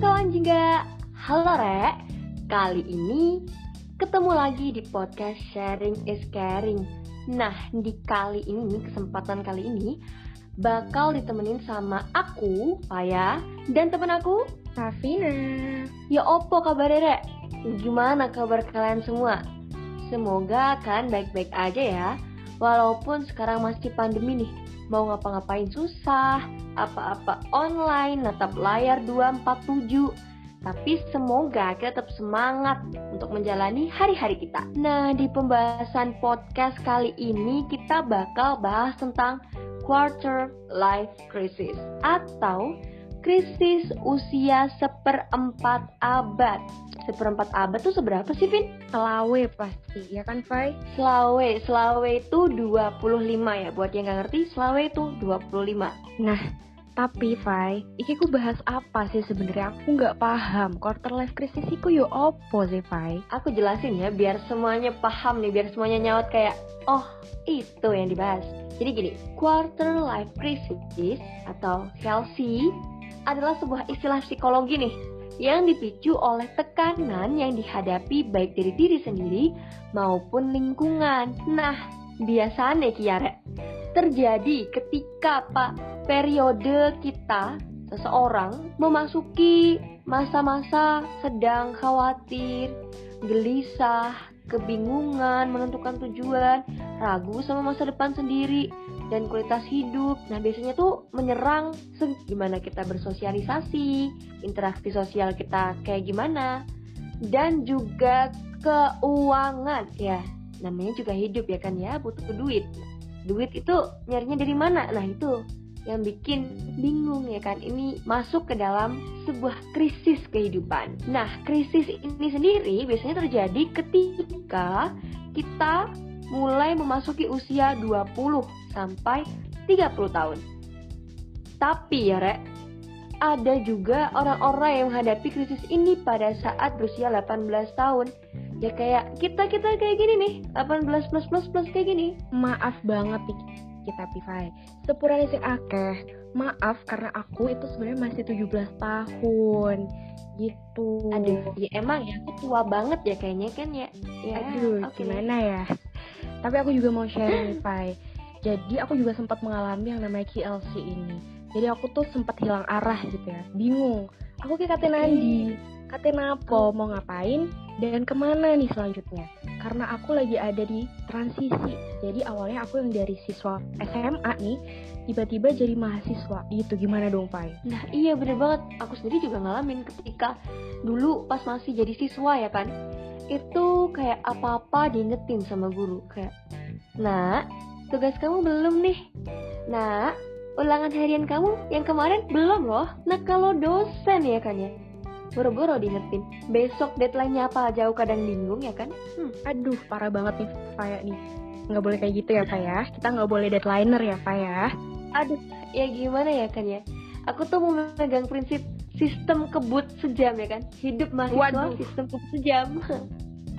kawan jingga Halo Rek Kali ini ketemu lagi di podcast Sharing is Caring. Nah di kali ini, kesempatan kali ini Bakal ditemenin sama aku, Paya Dan temen aku, Safina. Ya opo kabar Rek? Gimana kabar kalian semua? Semoga kan baik-baik aja ya. Walaupun sekarang masih pandemi nih Mau ngapa-ngapain susah Apa-apa online, natap layar 247 tapi semoga kita tetap semangat untuk menjalani hari-hari kita. Nah, di pembahasan podcast kali ini kita bakal bahas tentang quarter life crisis atau krisis usia seperempat abad. Seperempat abad tuh seberapa sih, Vin? Selawe pasti, ya kan, Fai? Selawe, Selawe itu 25 ya. Buat yang nggak ngerti, Selawe itu 25. Nah, tapi Fai, iki ku bahas apa sih sebenarnya? Aku nggak paham. Quarter life crisis iku yo opo sih, Fai? Aku jelasin ya, biar semuanya paham nih, biar semuanya nyaut kayak, oh itu yang dibahas. Jadi gini, quarter life crisis atau KLC adalah sebuah istilah psikologi nih yang dipicu oleh tekanan yang dihadapi baik dari diri sendiri maupun lingkungan. Nah, biasanya Kiara terjadi ketika Pak periode kita seseorang memasuki masa-masa sedang khawatir, gelisah, kebingungan menentukan tujuan, ragu sama masa depan sendiri dan kualitas hidup. Nah, biasanya tuh menyerang gimana kita bersosialisasi, interaksi sosial kita kayak gimana, dan juga keuangan ya. Namanya juga hidup ya kan ya, butuh duit. Duit itu nyarinya dari mana? Nah, itu yang bikin bingung ya kan ini masuk ke dalam sebuah krisis kehidupan. Nah, krisis ini sendiri biasanya terjadi ketika kita mulai memasuki usia 20 sampai 30 tahun. Tapi ya, Rek, ada juga orang-orang yang menghadapi krisis ini pada saat berusia 18 tahun. Ya kayak kita-kita kayak gini nih, 18 plus plus plus kayak gini. Maaf banget nih kita Pivai. Sepurane sing akeh. Maaf karena aku itu sebenarnya masih 17 tahun gitu. Aduh, ya emang ya aku tua banget ya kayaknya kan ya. ya Aduh, okay. gimana ya? Tapi aku juga mau share nih, Pai. Jadi aku juga sempat mengalami yang namanya KLC ini. Jadi aku tuh sempat hilang arah gitu ya, bingung. Aku kayak kata Nandi, kata Napo mau ngapain dan ke mana nih selanjutnya karena aku lagi ada di transisi jadi awalnya aku yang dari siswa SMA nih tiba-tiba jadi mahasiswa itu gimana dong Pai? Nah iya bener banget aku sendiri juga ngalamin ketika dulu pas masih jadi siswa ya kan itu kayak apa-apa diingetin sama guru kayak nah tugas kamu belum nih. Nah ulangan harian kamu yang kemarin belum loh. Nah kalau dosen ya kan ya. Boro-boro diingetin. Besok deadline-nya apa? Jauh kadang bingung ya kan? Hmm, aduh parah banget nih kayak nih. Nggak boleh kayak gitu ya Pak ya. Kita nggak boleh deadlineer ya Pak ya. Aduh ya gimana ya kan ya? Aku tuh mau memegang prinsip sistem kebut sejam ya kan hidup mahasiswa Waduh. sistem kebut sejam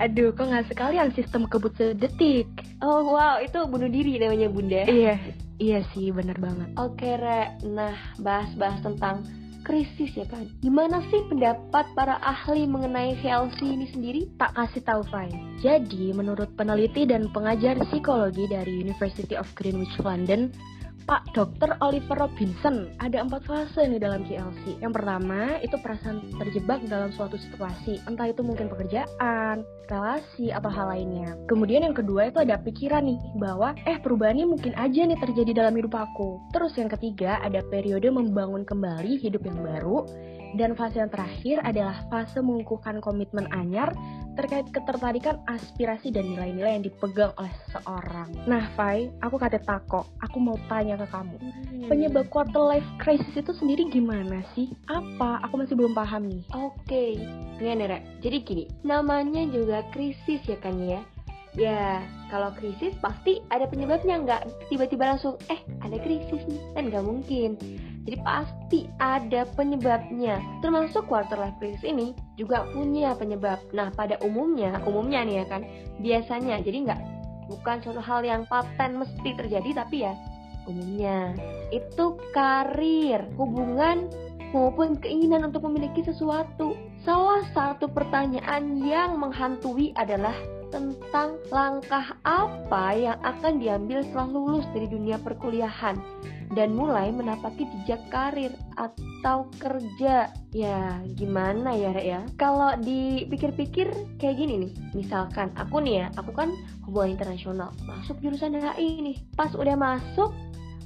Aduh, kok nggak sekalian sistem kebut sedetik? Oh wow, itu bunuh diri namanya bunda. Iya, iya sih, bener banget. Oke, Re. Nah, bahas-bahas tentang krisis ya kan. Gimana sih pendapat para ahli mengenai VLC ini sendiri? Tak kasih tahu Fai. Jadi, menurut peneliti dan pengajar psikologi dari University of Greenwich London, Pak Dr. Oliver Robinson ada empat fase nih dalam KLC. Yang pertama itu perasaan terjebak dalam suatu situasi, entah itu mungkin pekerjaan, relasi, atau hal lainnya. Kemudian yang kedua itu ada pikiran nih bahwa eh perubahan ini mungkin aja nih terjadi dalam hidup aku. Terus yang ketiga ada periode membangun kembali hidup yang baru. Dan fase yang terakhir adalah fase mengukuhkan komitmen anyar terkait ketertarikan aspirasi dan nilai-nilai yang dipegang oleh seseorang. Nah, Fai, aku kata tako, aku mau tanya ke kamu. Hmm. Penyebab quarter life crisis itu sendiri gimana sih? Apa? Aku masih belum paham nih. Oke, okay. Nera. Jadi gini, namanya juga krisis ya kan ya? Ya, kalau krisis pasti ada penyebabnya nggak tiba-tiba langsung eh ada krisis nih kan nggak mungkin jadi pasti ada penyebabnya. Termasuk quarter life crisis ini juga punya penyebab. Nah pada umumnya umumnya nih ya kan biasanya jadi nggak bukan suatu hal yang paten mesti terjadi tapi ya umumnya. Itu karir hubungan maupun keinginan untuk memiliki sesuatu. Salah satu pertanyaan yang menghantui adalah tentang langkah apa yang akan diambil setelah lulus dari dunia perkuliahan dan mulai menapaki jejak karir atau kerja. Ya, gimana ya, Rek ya? Kalau dipikir-pikir kayak gini nih. Misalkan aku nih ya, aku kan hubungan internasional, masuk jurusan HI nih. Pas udah masuk,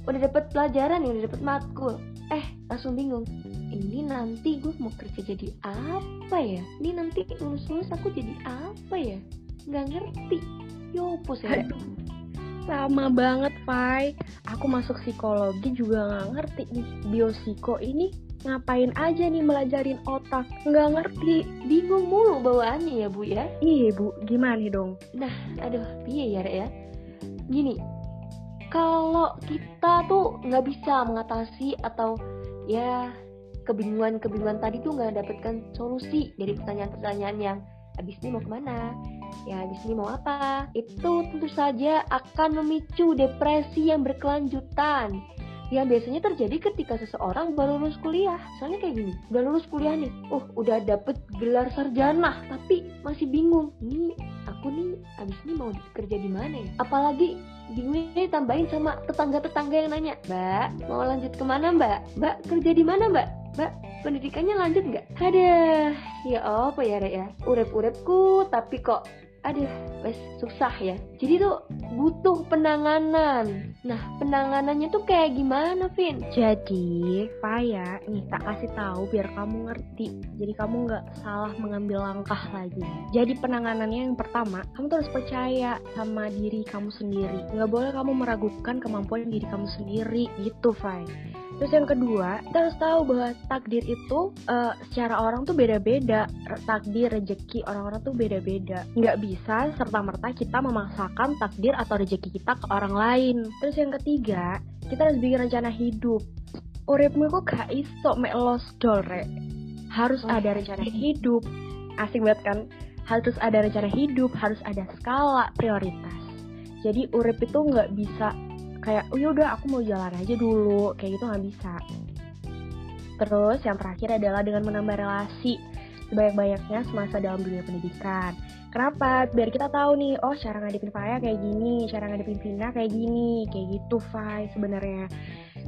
udah dapet pelajaran nih, udah dapet matkul. Eh, langsung bingung. Ini nanti gue mau kerja jadi apa ya? Ini nanti lulus-lulus aku jadi apa ya? Nggak ngerti. Yopo sih. Aduh sama banget, Fai. Aku masuk psikologi juga nggak ngerti nih. Biosiko ini ngapain aja nih melajarin otak? Nggak ngerti. Bingung mulu bawaannya ya, Bu ya? Iya, Bu. Gimana nih dong? Nah, aduh, piye ya, Rek ya? Gini, kalau kita tuh nggak bisa mengatasi atau ya kebingungan-kebingungan tadi tuh nggak dapatkan solusi dari pertanyaan-pertanyaan yang abis ini mau ke mana? Ya habis ini mau apa? Itu tentu saja akan memicu depresi yang berkelanjutan yang biasanya terjadi ketika seseorang baru lulus kuliah. Soalnya kayak gini, udah lulus kuliah nih, uh udah dapet gelar sarjana, tapi masih bingung. Nih aku nih abis ini mau kerja di mana ya? Apalagi bingungnya tambahin sama tetangga-tetangga yang nanya, Mbak mau lanjut ke mana Mbak? Mbak kerja di mana Mbak? Mbak pendidikannya lanjut nggak? Ada, ya apa ya Rek ya? Urep-urepku tapi kok aduh wes susah ya. Jadi tuh butuh penanganan. Nah penanganannya tuh kayak gimana Vin? Jadi Faya nih tak kasih tahu biar kamu ngerti. Jadi kamu nggak salah mengambil langkah lagi. Jadi penanganannya yang pertama kamu tuh harus percaya sama diri kamu sendiri. Nggak boleh kamu meragukan kemampuan diri kamu sendiri. Gitu Fai Terus yang kedua, kita harus tahu bahwa takdir itu uh, secara orang tuh beda-beda. Takdir, rezeki orang-orang tuh beda-beda. Nggak bisa serta-merta kita memaksakan takdir atau rezeki kita ke orang lain. Terus yang ketiga, kita harus bikin rencana hidup. Uripmu kok gak iso mek los dore. Harus oh. ada rencana hidup. Asik banget kan? Harus ada rencana hidup, harus ada skala prioritas. Jadi urip itu nggak bisa kayak oh yaudah aku mau jalan aja dulu. Kayak gitu nggak bisa. Terus yang terakhir adalah dengan menambah relasi sebanyak-banyaknya semasa dalam dunia pendidikan. Kenapa? Biar kita tahu nih oh cara ngadepin Faya kayak gini cara ngadepin Vina kayak gini kayak gitu Fai sebenarnya.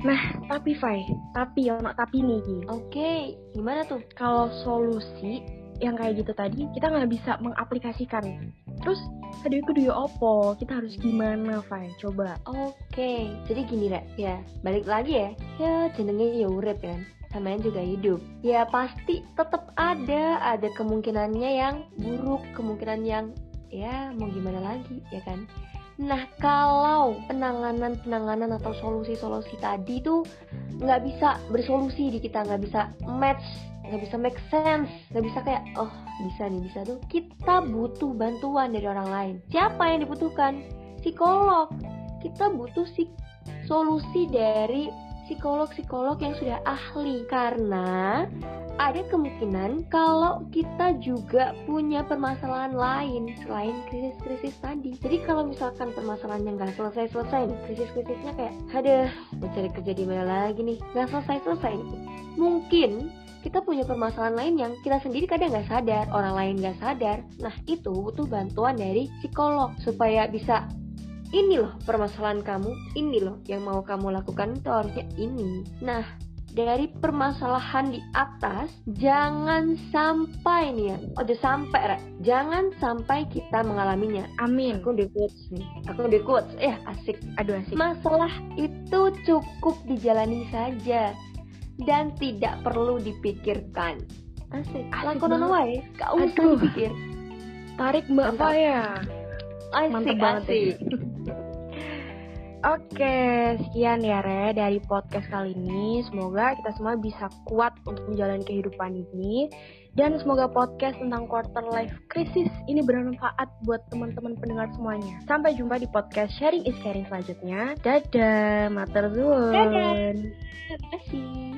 Nah tapi Fai tapi ya tapi nih oke okay. gimana tuh? Kalau solusi yang kayak gitu tadi kita nggak bisa mengaplikasikan terus aduh itu dia opo kita harus gimana Fai? Coba. Oke okay. jadi gini Rek. Ya balik lagi ya. Ya jenenge ya urip kan. Namanya juga hidup. Ya pasti tetap ada ada kemungkinannya yang buruk kemungkinan yang ya mau gimana lagi ya kan Nah, kalau penanganan-penanganan atau solusi-solusi tadi tuh nggak bisa bersolusi di kita, nggak bisa match nggak bisa make sense nggak bisa kayak oh bisa nih bisa tuh. Kita butuh bantuan dari orang lain. Siapa yang dibutuhkan? Psikolog. Kita butuh sih solusi dari psikolog-psikolog yang sudah ahli. Karena ada kemungkinan kalau kita juga punya permasalahan lain selain krisis-krisis tadi. Jadi kalau misalkan permasalahannya nggak selesai-selesai nih, krisis-krisisnya kayak, ada mau cari kerja di mana lagi nih, nggak selesai-selesai. Mungkin kita punya permasalahan lain yang kita sendiri kadang nggak sadar, orang lain nggak sadar. Nah itu butuh bantuan dari psikolog supaya bisa ini loh permasalahan kamu, ini loh yang mau kamu lakukan itu harusnya ini. Nah dari permasalahan di atas jangan sampai nih ya udah sampai Ra. jangan sampai kita mengalaminya amin aku di quotes nih aku di quotes eh asik aduh asik masalah itu cukup dijalani saja dan tidak perlu dipikirkan. Asik. Lakonan wae, gak usah dipikir. Tarik Mbak Faya. Asik, Mantep banget asik. Oke, sekian ya Re dari podcast kali ini. Semoga kita semua bisa kuat untuk menjalani kehidupan ini. Dan semoga podcast tentang quarter life crisis ini bermanfaat buat teman-teman pendengar semuanya. Sampai jumpa di podcast Sharing is Caring selanjutnya. Dadah, mater Dadah. Terima kasih.